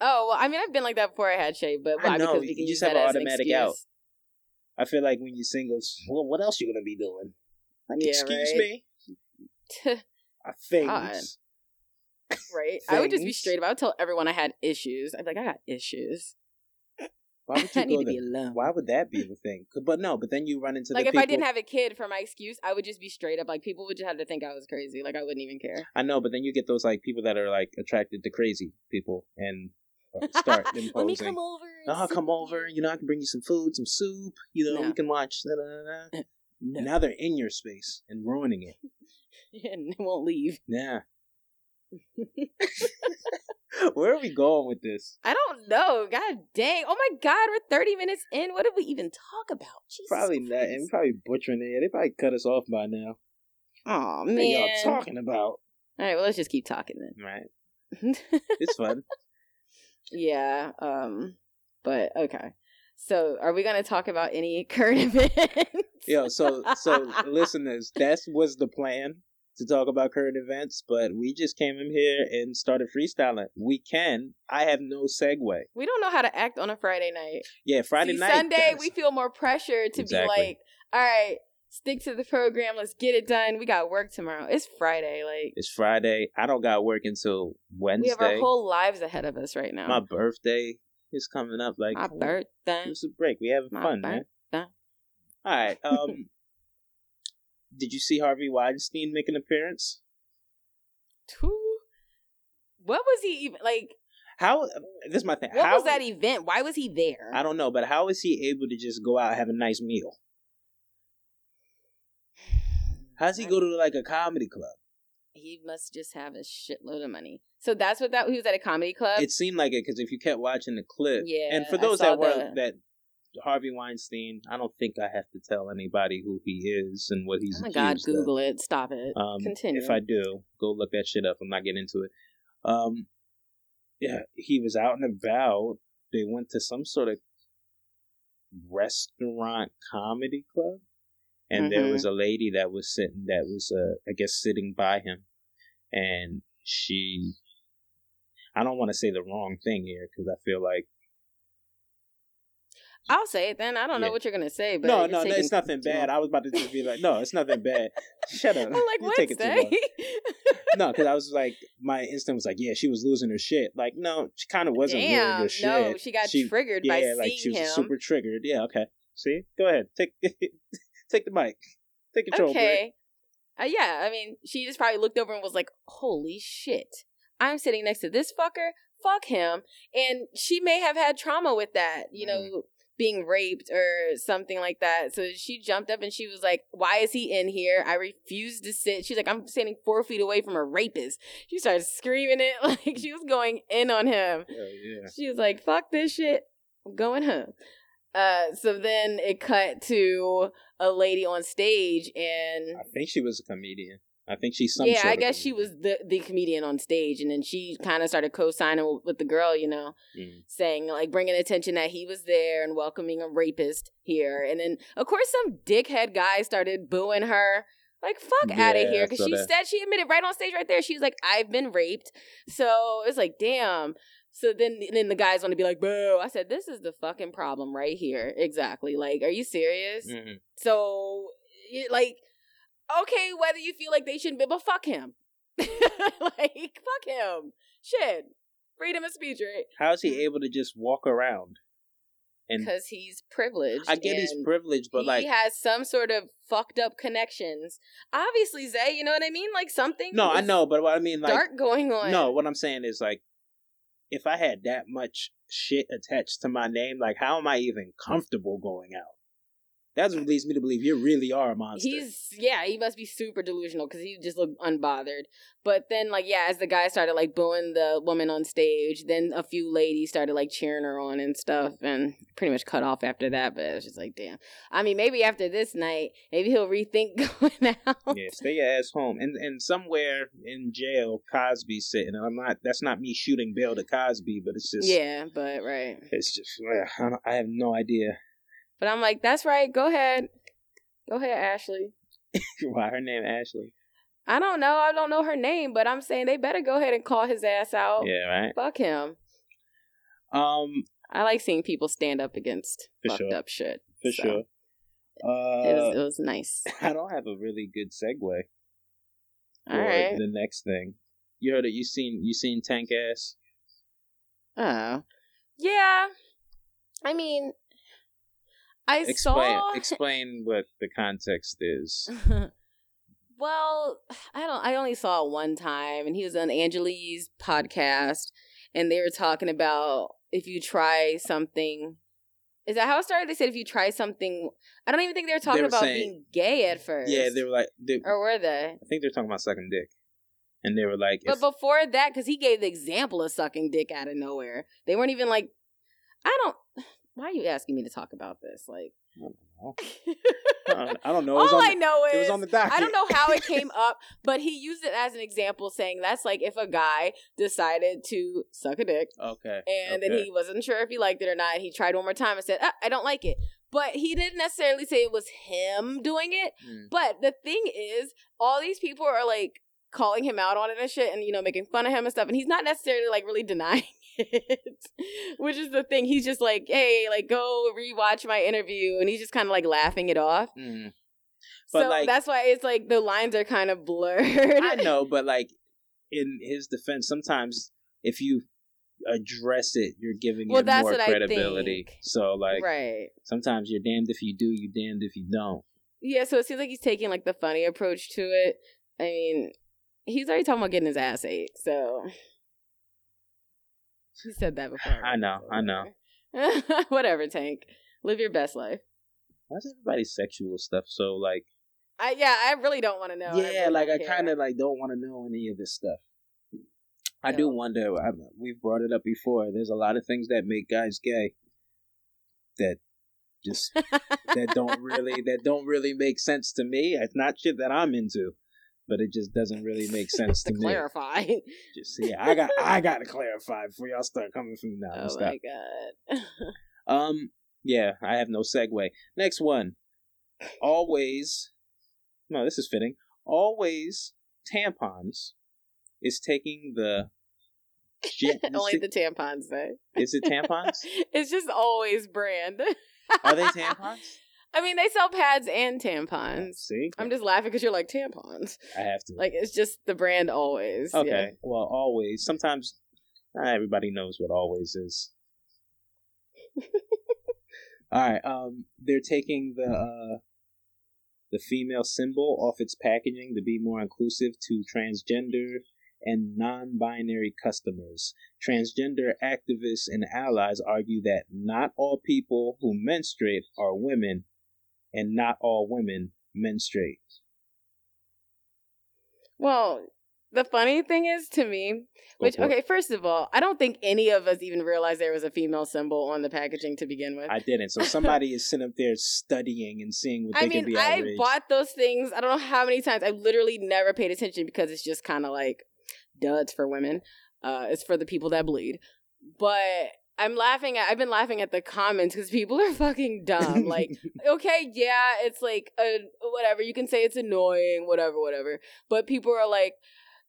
Oh well, I mean, I've been like that before I had Shay, but I know, because we you just have an as an automatic out. I feel like when you're single, well, what else you gonna be doing? Like, Yeah, excuse right. me. I think. God. right? I would just be straight up. I would tell everyone I had issues. I'd be like, I got issues. Why would <laughs> you I need to be alone. Why would that be the thing? But no, but then you run into like the if I didn't have a kid for my excuse, I would just be straight up. Like people would just have to think I was crazy. Like I wouldn't even care. I know, but then you get those like people that are like attracted to crazy people and uh, <laughs> start imposing. Let me come over. Oh, come over. you." Know, I can bring you some food, some soup. You know, No. we can watch. Da, da, da, da. No. Now they're in your space and ruining it. <laughs> and they won't leave. Yeah. <laughs> <laughs> Where are we going with this? I don't know. God dang. Oh my God, we're 30 minutes in. What did we even talk about? Jesus Probably not. Christ. And we're probably butchering it. They probably cut us off by now. Aw, What are man. y'all talking about? All right, well, let's just keep talking then. Right. It's fun. yeah. Um. But okay. So, are we going to talk about any <laughs> current events? yeah. so so <laughs> listeners, that was the plan to talk about current events, but we just came in here and started freestyling. We can. I have no segue. we don't know how to act on a Friday night. Yeah, Friday See, night. Sunday, we feel more pressure to Exactly. be like, all right, stick to the program. Let's get it done. We got work tomorrow. It's Friday. Like, It's Friday. I don't got work until Wednesday. we have our whole lives ahead of us right now. My birthday is coming up. Like My birthday. It's a break. We having My fun, man. All right. <laughs> Um, did you see Harvey Weinstein make an appearance? Who? What was he even like? How? This is my thing. What how, was that event? Why was he there? I don't know, but how is he able to just go out and have a nice meal? How does he go to like a comedy club? He must just have a shitload of money. So that's what that he was at a comedy club. It seemed like it because if you kept watching the clip, Yeah, and for those that were the- that Harvey Weinstein, I don't think I have to tell anybody who he is and what he's. oh my god, accused of. Google it. Stop it. Um, Continue. If I do, go look that shit up. I'm not getting into it. Um, yeah, he was out and about. They went to some sort of restaurant comedy club, and there Mhm. was a lady that was sitting, that was, uh, I guess, sitting by him, and she. I don't want to say the wrong thing here because I feel like I'll say it then. I don't know what you're gonna say, but no, no, no, it's nothing bad. I was about to just be like, no, it's nothing bad. <laughs> Shut up. I'm like You're taking too long. No, because I was <laughs> like, my instinct was like, yeah, she was losing her shit. Like, no, she kind of wasn't losing her shit. no, she got triggered by yeah, like seeing she was him. super triggered. Yeah, okay. See, go ahead, take <laughs> take the mic, take control. Okay. Uh, yeah, I mean, she just probably looked over and was like, "Holy shit, I'm sitting next to this fucker. Fuck him." And she may have had trauma with that, you know, being raped or something like that. So she jumped up and she was like, "Why is he in here? I refuse to sit." She's like, "I'm standing four feet away from a rapist." She started screaming it <laughs> like she was going in on him. Yeah, yeah. She was like, "Fuck this shit, I'm going home." Uh, so then it cut to a lady on stage, and I think she was a comedian. I think she's some. yeah, I guess she was the the comedian on stage, and then she kind of started co-signing with the girl, you know, Mm. saying like bringing attention that he was there and welcoming a rapist here, and then of course some dickhead guy started booing her. Like fuck out of here because she that. said she admitted right on stage right there. She was like, "I've been raped," so it's like, damn. So then, then the guys want to be like, "Boo!" I said, "This is the fucking problem right here. Exactly. Like, are you serious?" Mhm. So, like, okay, whether you feel like they shouldn't be, but fuck him. <laughs> like, fuck him. Shit. Freedom of speech, right? How is he able to just walk around? And Because he's privileged. I get he's privileged, but he like, he has some sort of fucked up connections. Obviously, Zay, you know what I mean? Like something. no, I know, but what I mean, like, dark going on. No, what I'm saying is like, if I had that much shit attached to my name, like, how am I even comfortable going out? That's what leads me to believe you really are a monster. He's yeah, he must be super delusional because he just looked unbothered. But then like yeah, as the guy started like booing the woman on stage, then a few ladies started like cheering her on and stuff, and pretty much cut off after that. But it's just like damn. I mean, maybe after this night, maybe he'll rethink <laughs> going out. yeah, stay your ass home. And and somewhere in jail, Cosby's sitting. And I'm not. That's not me shooting bail to Cosby, but it's just yeah. But right, it's just I, don't, I have no idea. But I'm like, that's right. Go ahead. Go ahead, Ashley. <laughs> Why her name Ashley? I don't know. I don't know her name, but I'm saying they better go ahead and call his ass out. Yeah, right. Fuck him. Um, I like seeing people stand up against fucked sure. up shit. For so. sure. Uh, it was it was nice. <laughs> I don't have a really good segue. All right. The next thing, you heard it. You seen you seen Tank Ass? Oh, yeah. I mean, I explain, saw. <laughs> Explain what the context is. well, I don't. I only saw it one time, and he was on Angela Yee's podcast, and they were talking about if you try something. Is that how it started? They said if you try something, I don't even think they were talking They were about saying- being gay at first. Yeah, they were like, they, or were they? I think they're talking about sucking dick, and they were like, But if- before that, because he gave the example of sucking dick out of nowhere, they weren't even like, I don't. Why are you asking me to talk about this? Like, I don't, <laughs> I don't know. All I the- know is it was on the docket. I don't know how it came up, but he used it as an example, saying that's like if a guy decided to suck a dick Okay. and then he wasn't sure if he liked it or not, he tried one more time and said, ah, "I don't like it." But he didn't necessarily say it was him doing it. Mm. But the thing is, all these people are like calling him out on it and shit, and you know, making fun of him and stuff, and he's not necessarily like really denying it. <laughs> Which is the thing. He's just like, "Hey, like, go rewatch my interview," and he's just kind of like laughing it off. Mm. So like- that's why it's like the lines are kind of blurred. I know, but <laughs> like in his defense, sometimes if you address it, you're giving Well, it that's more credibility. So like right. sometimes you're damned if you do, you're damned if you don't. Yeah, so it seems like he's taking like the funny approach to it. I mean, he's already talking about getting his ass ate, so he said that before. I know, I know. <laughs> Whatever, Tank. Live your best life. Why's everybody's sexual stuff so like? I yeah, I really don't want to know. yeah, like I kind of like don't want to know any of this stuff. I do wonder. I, we've brought it up before. There's a lot of things that make guys gay that just that don't really that don't really make sense to me. It's not shit that I'm into, but it just doesn't really make <laughs> sense to, to me. clarify. Just yeah, I got I got to clarify before y'all start coming from now. oh my god. <laughs> Um, yeah, I have no segue. Next one, always. No, this is fitting. Always tampons is taking the. <laughs> Only the tampons say. Is it tampons? it's just always brand. Are they tampons? I mean, they sell pads and tampons. See, I'm just laughing because you're like tampons. I have to. Like it's just the brand always. okay, yeah. well, always. Sometimes not everybody knows what always is. <laughs> All right. Um, they're taking the uh, the female symbol off its packaging to be more inclusive to transgender and non-binary customers. Transgender activists and allies argue that not all people who menstruate are women, and not all women menstruate. Well, the funny thing is to me, which okay, first of all, I don't think any of us even realized there was a female symbol on the packaging to begin with. I didn't. So <laughs> somebody is sitting up there studying and seeing what I they can be I outraged. bought those things. I don't know how many times. I literally never paid attention because it's just kind of like, duh, it's for women. Uh, it's for the people that bleed. But I'm laughing at. I've been laughing at the comments because people are fucking dumb. Like, <laughs> okay, yeah, it's like a whatever. You can say it's annoying, whatever, whatever. But people are like,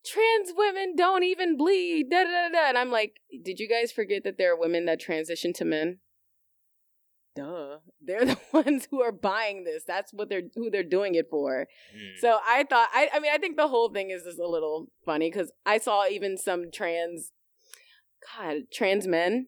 trans women don't even bleed. Da da da. da. And I'm like, did you guys forget that there are women that transition to men? Duh, they're <laughs> the ones who are buying this. That's what they're who they're doing it for. Mm. So I thought, I, I mean, I think the whole thing is just a little funny because I saw even some trans, God, trans men.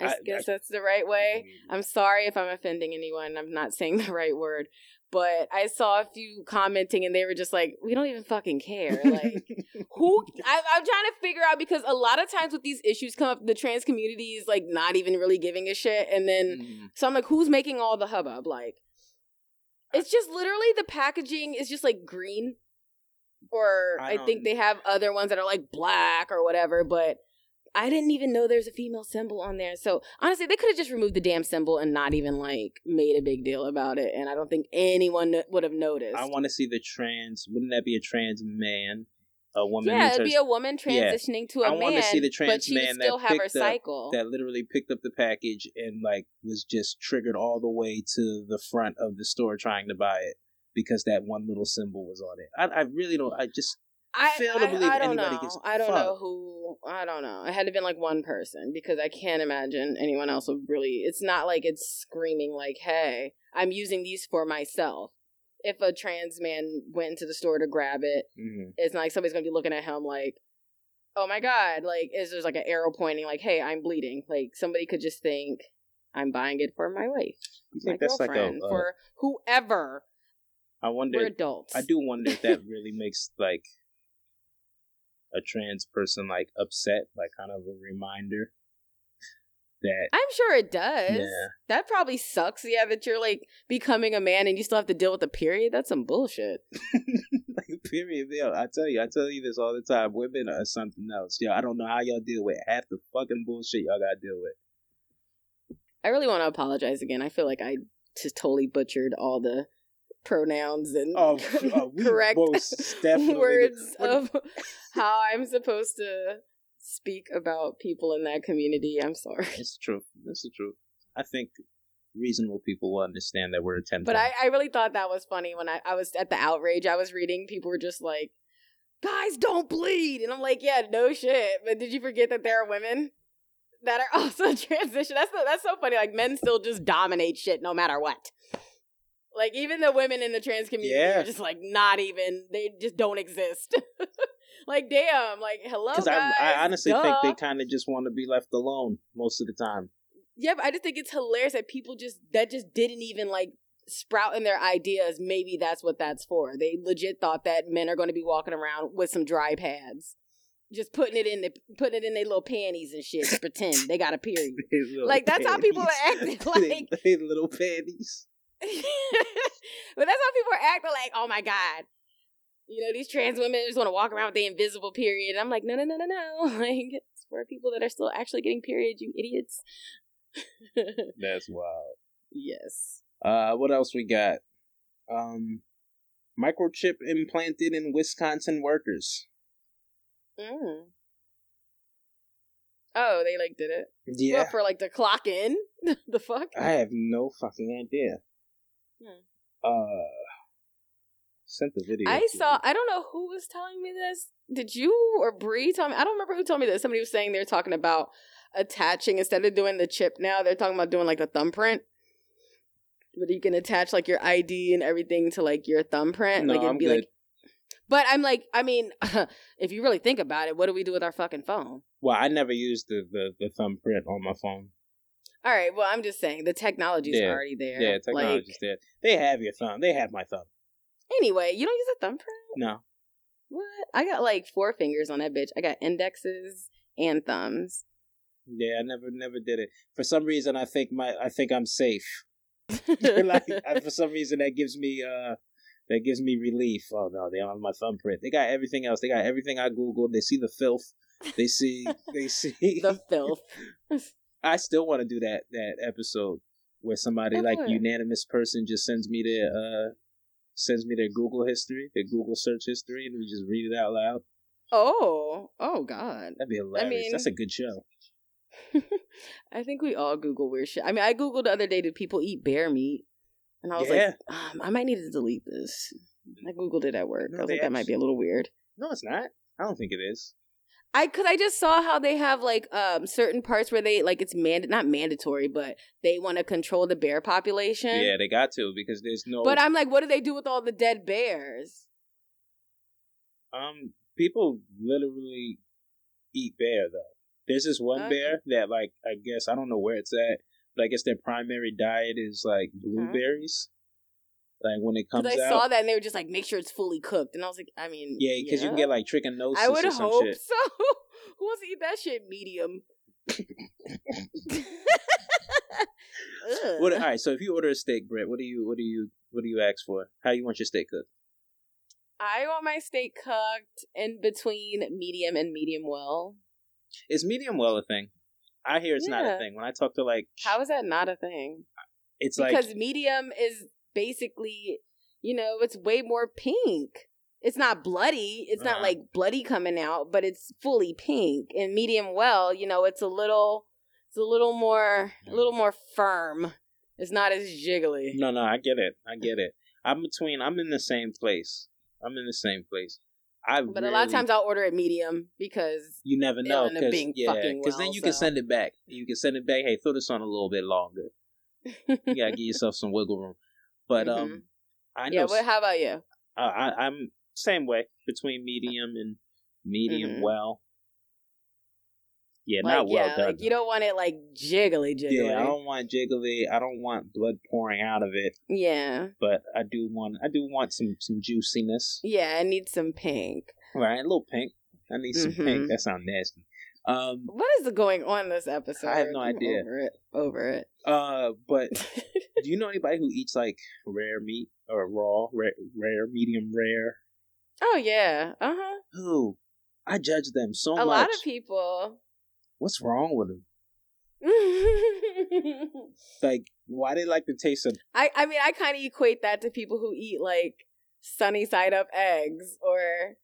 I, I- guess that's the right way. I'm sorry if I'm offending anyone. I'm not saying <laughs> the right word, but I saw a few commenting and they were just like, "We don't even fucking care." Like, <laughs> who? I, I'm trying to figure out because a lot of times with these issues come up, the trans community is like not even really giving a shit, and then Mm. so I'm like, who's making all the hubbub? Like, It's just literally the packaging is just like green. Or I I, think they have other ones that are like black or whatever, but I didn't even know there's a female symbol on there. So honestly, they could have just removed the damn symbol and not even like made a big deal about it. And I don't think anyone would have noticed. I want to see the trans. Wouldn't that be a trans man? A woman. yeah, it'd be a woman Yeah. transitioning to a I man. I wanna see the but trans man that still have her picked up- cycle. that literally picked up the package and like was just triggered all the way to the front of the store trying to buy it because that one little symbol was on it. I, I really don't. I just I fail to believe I don't anybody know. a I don't know who. I don't know. It had to have been like one person because I can't imagine anyone else would really. It's not like it's screaming like, "Hey, I'm using these for myself." If a trans man went into the store to grab it, mhm. it's not like somebody's gonna be looking at him like, "Oh my god!" Like, is there's like an arrow pointing like, "Hey, I'm bleeding." Like somebody could just think, "I'm buying it for my wife, you my think that's like a. girlfriend, uh, for whoever." I wonder. We're adults. I do wonder if that <laughs> really makes like a trans person like upset, like kind of a reminder that I'm sure it does. Yeah. That probably sucks. Yeah, that you're like becoming a man and you still have to deal with the period. That's some bullshit. <laughs> like period. Yo, I tell you, I tell you this all the time. Women are something else. Yo, I don't know how y'all deal with half the fucking bullshit y'all gotta deal with. I really want to apologize again. I feel like I just totally butchered all the pronouns and Oh, <laughs> oh, correct most <laughs> definitely words What- of how I'm supposed to speak about people in that community. I'm sorry. It's true. That's the truth. I think reasonable people will understand that we're attempting. But I, I really thought that was funny when I, I was at the outrage I was reading. People were just like, guys, don't bleed. And I'm like, yeah, no shit. But did you forget that there are women that are <laughs> also transition? That's, the, that's so funny. Like, men still just dominate shit no matter what. Like, even the women in the trans community Yeah. are just like, not even, they just don't exist. <laughs> like, damn. Like, hello, because. I, I honestly think they kind of just want to be left alone most of the time. Yeah, but I just think it's hilarious that people just that just didn't even like sprout in their ideas. Maybe that's what that's for. They legit thought that men are going to be walking around with some dry pads, just putting it in the putting it in their little panties and shit to <laughs> pretend they got a period. Like, that's how people are panties. acting, <laughs> They- like- they little panties. <laughs> but that's how people are acting. Like, oh my god, you know, these trans women just want to walk around with the invisible period. I'm like, no, no, no, no, no. <laughs> Like, it's for people that are still actually getting periods. You idiots. <laughs> That's wild. yes. Uh, what else we got? Um, microchip implanted in Wisconsin workers. Mm. Oh, they like did it. Yeah, What, for like to clock in? the fuck? I have no fucking idea. Hmm. Uh, sent the video. I saw. you. I don't know who was telling me this. Did you or Bree tell me? I don't remember who told me this. Somebody was saying they're talking about attaching instead of doing the chip. Now they're talking about doing like the thumbprint. But you can attach like your ID and everything to like your thumbprint. No, like it'd I'm be good. like. But I'm like, I mean, <laughs> if you really think about it, what do we do with our fucking phone? Well, I never used the, the, the thumbprint on my phone. All right. Well, I'm just saying the technology's Yeah. already there. Yeah, Like, technology's there. They have your thumb. They have my thumb. anyway, you don't use a thumbprint. No, What? I got like four fingers on that bitch. I got indexes and thumbs. yeah, I never never did it. For some reason, I think my I think I'm safe. <laughs> <laughs> like I, for some reason, that gives me uh that gives me relief. Oh no, they don't have my thumbprint. They got everything else. They got everything I googled. They see the filth. They see <laughs> they see the filth. I still want to do that that episode where somebody like unanimous person just sends me their uh sends me their Google history, their Google search history, and we just read it out loud. Oh, oh God. That'd be hilarious. I mean- That's a good show. <laughs> I think we all Google weird shit. I mean, I Googled the other day, did people eat bear meat? And I was Yeah. like, um, I might need to delete this. I Googled it at work. No, I was like, that might be a little weird. No, it's not. I don't think it is. I cause I just saw how they have like um certain parts where they like it's mand not mandatory, but they want to control the bear population. Yeah, they got to because there's no. But I'm like, what do they do with all the dead bears? um people literally eat bear though. There's this one Okay. bear that like I guess I don't know where it's at, but I guess their primary diet is like blueberries. Like when it comes Because I out, saw that and they were just like, make sure it's fully cooked, and I was like, I mean, yeah, because you can get like trichinosis I would hope shit. so. <laughs> Who wants to eat that shit medium? <laughs> <laughs> What, all right, so if you order a steak, Britt, what do you what do you what do you ask for? How you want your steak cooked? I want my steak cooked in between medium and medium well. Is medium well a thing? I hear it's not a thing. When I talk to like, How is that not a thing? it's like because like medium is basically, you know, it's way more pink. It's not bloody. It's not Uh-huh. like bloody coming out, but it's fully pink. And medium well, you know, it's a little, it's a little more, a little more firm. It's not as jiggly. no, no, I get it, I get it. I'm between. I'm in the same place. I'm in the same place. I But a lot of times I'll order it medium because you never know because yeah, because then well, you can send it back. You can send it back. Hey, throw this on a little bit longer. <laughs> You gotta give yourself some wiggle room. But um, I know yeah. What? How about you? uh, I, I'm same way between medium and medium Mhm. well. Yeah, Like, not well yeah, done. like you don't want it like jiggly, jiggly. yeah, I don't want jiggly. I don't want blood pouring out of it. yeah, But I do want. I do want some some juiciness. yeah. I need some pink. Right, a little pink. I need some Mhm. pink. That sounds nasty. Um. What is going on this episode? I have no I'm idea. Over it. Over Uh. But <laughs> do you know anybody who eats like rare meat or raw, rare, rare medium rare? oh yeah. Uh huh. Who? I judge them so A much. A lot of people. What's wrong with them? <laughs> Like, why they like the taste of? I I mean I kind of equate that to people who eat like sunny side up eggs or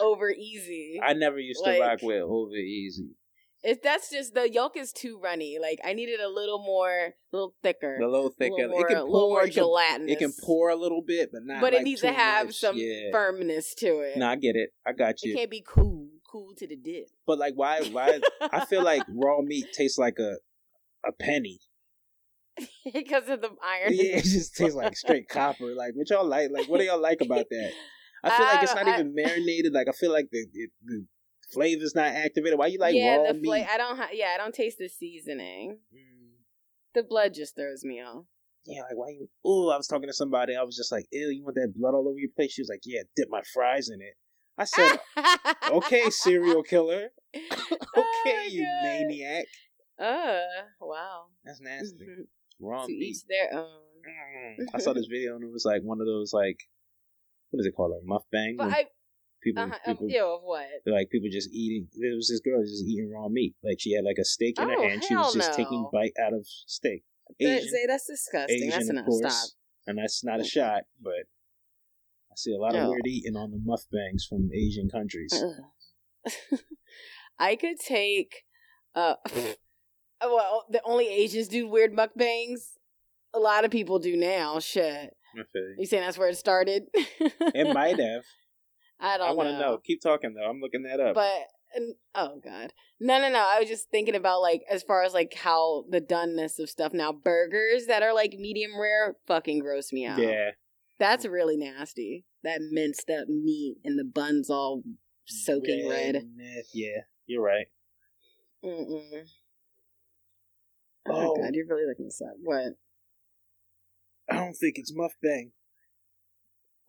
over easy. I never used to rock with over easy. If that's just the yolk is too runny. Like I needed a little more, a little thicker, A little a thicker. little more, it can a little pour. more It can, gelatinous. it can pour a little bit, but not. but like it needs to have much. some Yeah. firmness to it. No, I get it. I got you. it you. can't be cool, cool to the dip. But like, why? Why? I feel like <laughs> raw meat tastes like a a penny. <laughs> because of the iron. Yeah, it just tastes like straight <laughs> copper. Like, what y'all like? Like, what do y'all like about that? I feel like it's not don't- even marinated. Like, I feel like the it, the flavor's not activated. Why you like yeah, raw the meat? fla- I don't. Ha- yeah, I don't taste the seasoning. Mm. The blood just throws me off. Yeah, like why you? Oh, I was talking to somebody. I was just like, "Ew, you want that blood all over your plate?" She was like, "Yeah, dip my fries in it." I said, "Okay, serial killer. <laughs> <laughs> Oh okay, my you God. maniac. Uh, wow. That's nasty. Mhm. Raw to meat. each their own. Mm. I saw this video and it was like one of those like, what is it called? Like mukbang. But I, people, uh, people ew, of what? like people just eating. There was this girl just eating raw meat. Like she had like a steak in her Oh, hand. She was just taking bite out of steak. Asian, that's disgusting. Asian, that's enough. course. Stop. And that's not a shot, but I see a lot of weird eating on the mukbangs from Asian countries. <laughs> I could take uh <laughs> well the only Asians do weird mukbangs. A lot of people do now. Shit. You. Saying that's where it started? It might have. <laughs> I don't I want to know. know. Keep talking though. I'm looking that up. But and- oh god. No no no. I was just thinking about like as far as like how the doneness of stuff now. Burgers that are like medium rare fucking gross me out. yeah, That's really nasty. That minced up meat and the buns all soaking red. uh, Yeah, you're right. Mm-mm. Oh. Oh, god, you're really looking this up. What? I don't think it's mukbang.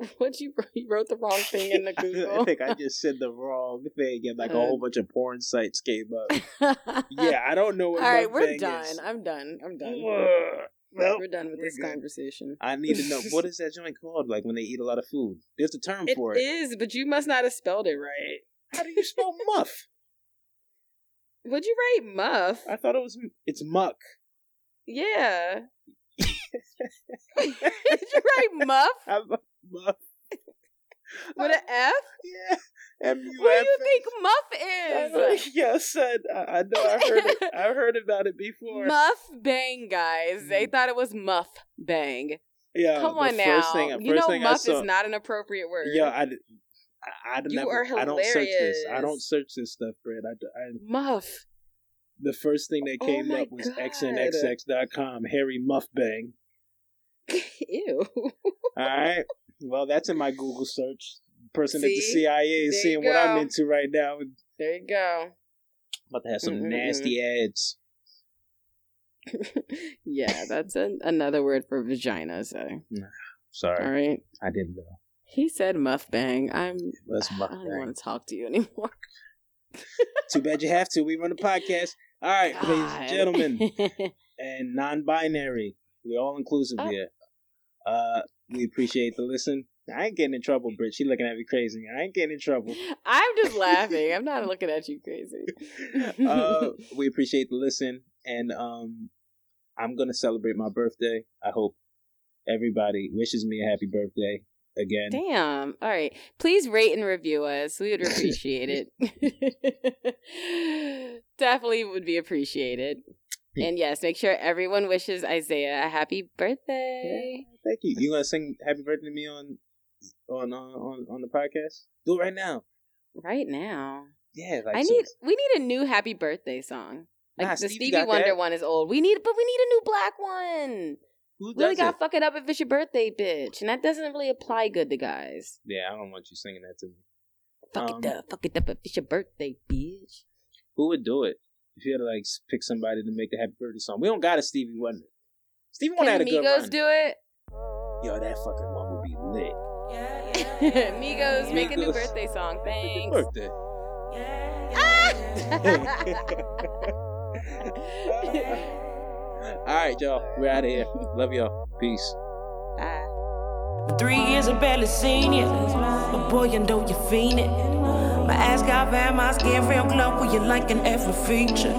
<laughs> What you you wrote the wrong thing in the <laughs> Google? I think I just said the wrong thing, and like a Uh, whole bunch of porn sites came up. <laughs> Yeah, I don't know what. All right, we're done. is. I'm done. I'm done. Well, we're done with we're this good. conversation. I need to know what is that joint called? Like when they eat a lot of food. There's a term It for it. is, but you must not have spelled it right. How do you spell muff? Would you write muff? I thought it was. It's muck. Yeah. Did you write muff <laughs> a muff. with an <laughs> F? Yeah. M U What do you think muff is? Yeah, son. I, I know. I heard it. I <laughs> heard about it before. Muff bang, guys. They Mm. thought it was muff bang. yeah. Come on now. Thing, you know, muff saw, is not an appropriate word. Yeah, I, I, I You never, are I don't search this. I don't search this stuff, Brett. I, I, Muff. The first thing that Oh came my up was God. xnxx.com, Harry Muffbang. <laughs> Ew. All right. Well, that's in my Google search. Person at the CIA is seeing what I'm into right now. There you go. About to have some Mm-mm-mm. nasty ads. <laughs> yeah, that's an, another word for vagina. So, Sorry, all right. I didn't know. He said muff bang. I'm. That's I don't want to talk to you anymore. <laughs> Too bad you have to. We run a podcast. All right, ladies and gentlemen, <laughs> and non-binary. We're all inclusive oh. here. Uh, we appreciate the listen. I ain't getting in trouble, Britt. She looking at me crazy. I ain't getting in trouble. <laughs> I'm just <laughs> laughing. I'm not looking at you crazy. uh, we appreciate the listen, and um, I'm gonna celebrate my birthday. I hope everybody wishes me a happy birthday again. Damn. All right. Please rate and review us. We would <laughs> appreciate it. <laughs> Definitely would be appreciated. And yes, make sure everyone wishes Isaiah a happy birthday. Yeah, thank you. You gonna sing happy birthday to me on on uh, on on the podcast? Do it right now. Right now. Yeah, like I so. need we need a new happy birthday song. Like nah, the Stevie, Stevie Wonder that. one is old. We need but we need a new black one. Who really got fuck it up if it's your birthday, bitch. And that doesn't really apply good to guys. Yeah, I don't want you singing that to me. Fuck um, it up, fuck it up if it's your birthday, bitch. Who would do it? If you had to like pick somebody to make the happy birthday song. We don't got a Stevie Wonder. Stevie Wonder had a good run. do it? Yo, that fucking one would be lit. <laughs> Migos, make a new birthday song. Thanks. Birthday. <laughs> <laughs> All right, y'all. We're out of here. <laughs> Love y'all. Peace. Bye. Three years I barely seen you. But boy, you know you're fiending. My ass got fat, my skin real glow. Well, you liking every feature.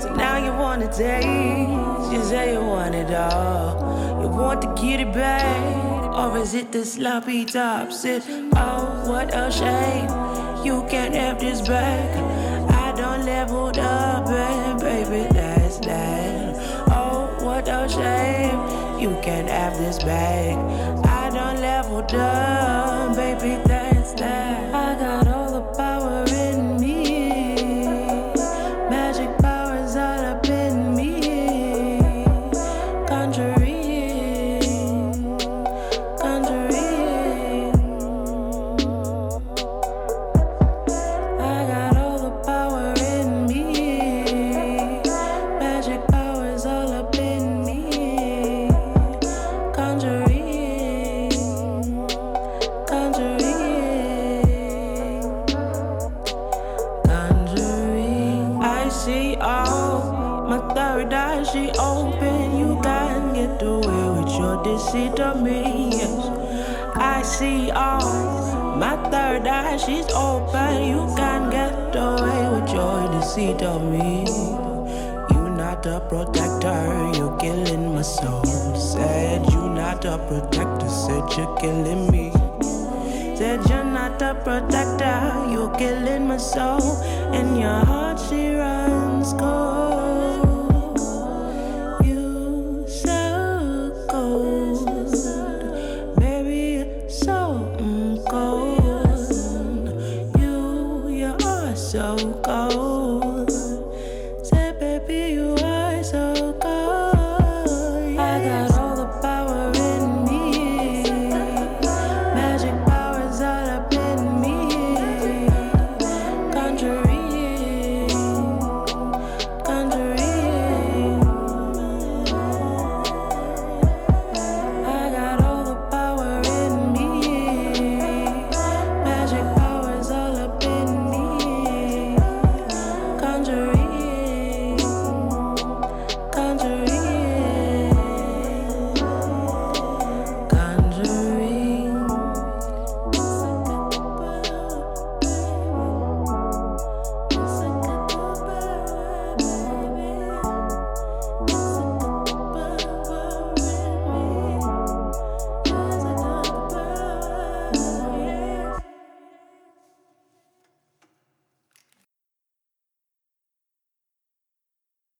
So now you want to taste. You say you want it all. You want to get it back. Or is it the sloppy top sit? Oh, what a shame. You can't have this back. I don't level up, shame. You can't have this bag. I don't level up, baby, of me. I see all. My third eye, she's open. You can't get away with your deceit of me. You're not a protector, you're killing my soul. Said you're not a protector, said you're killing me. Said you're not a protector, you're killing my soul. And your heart, she runs cold.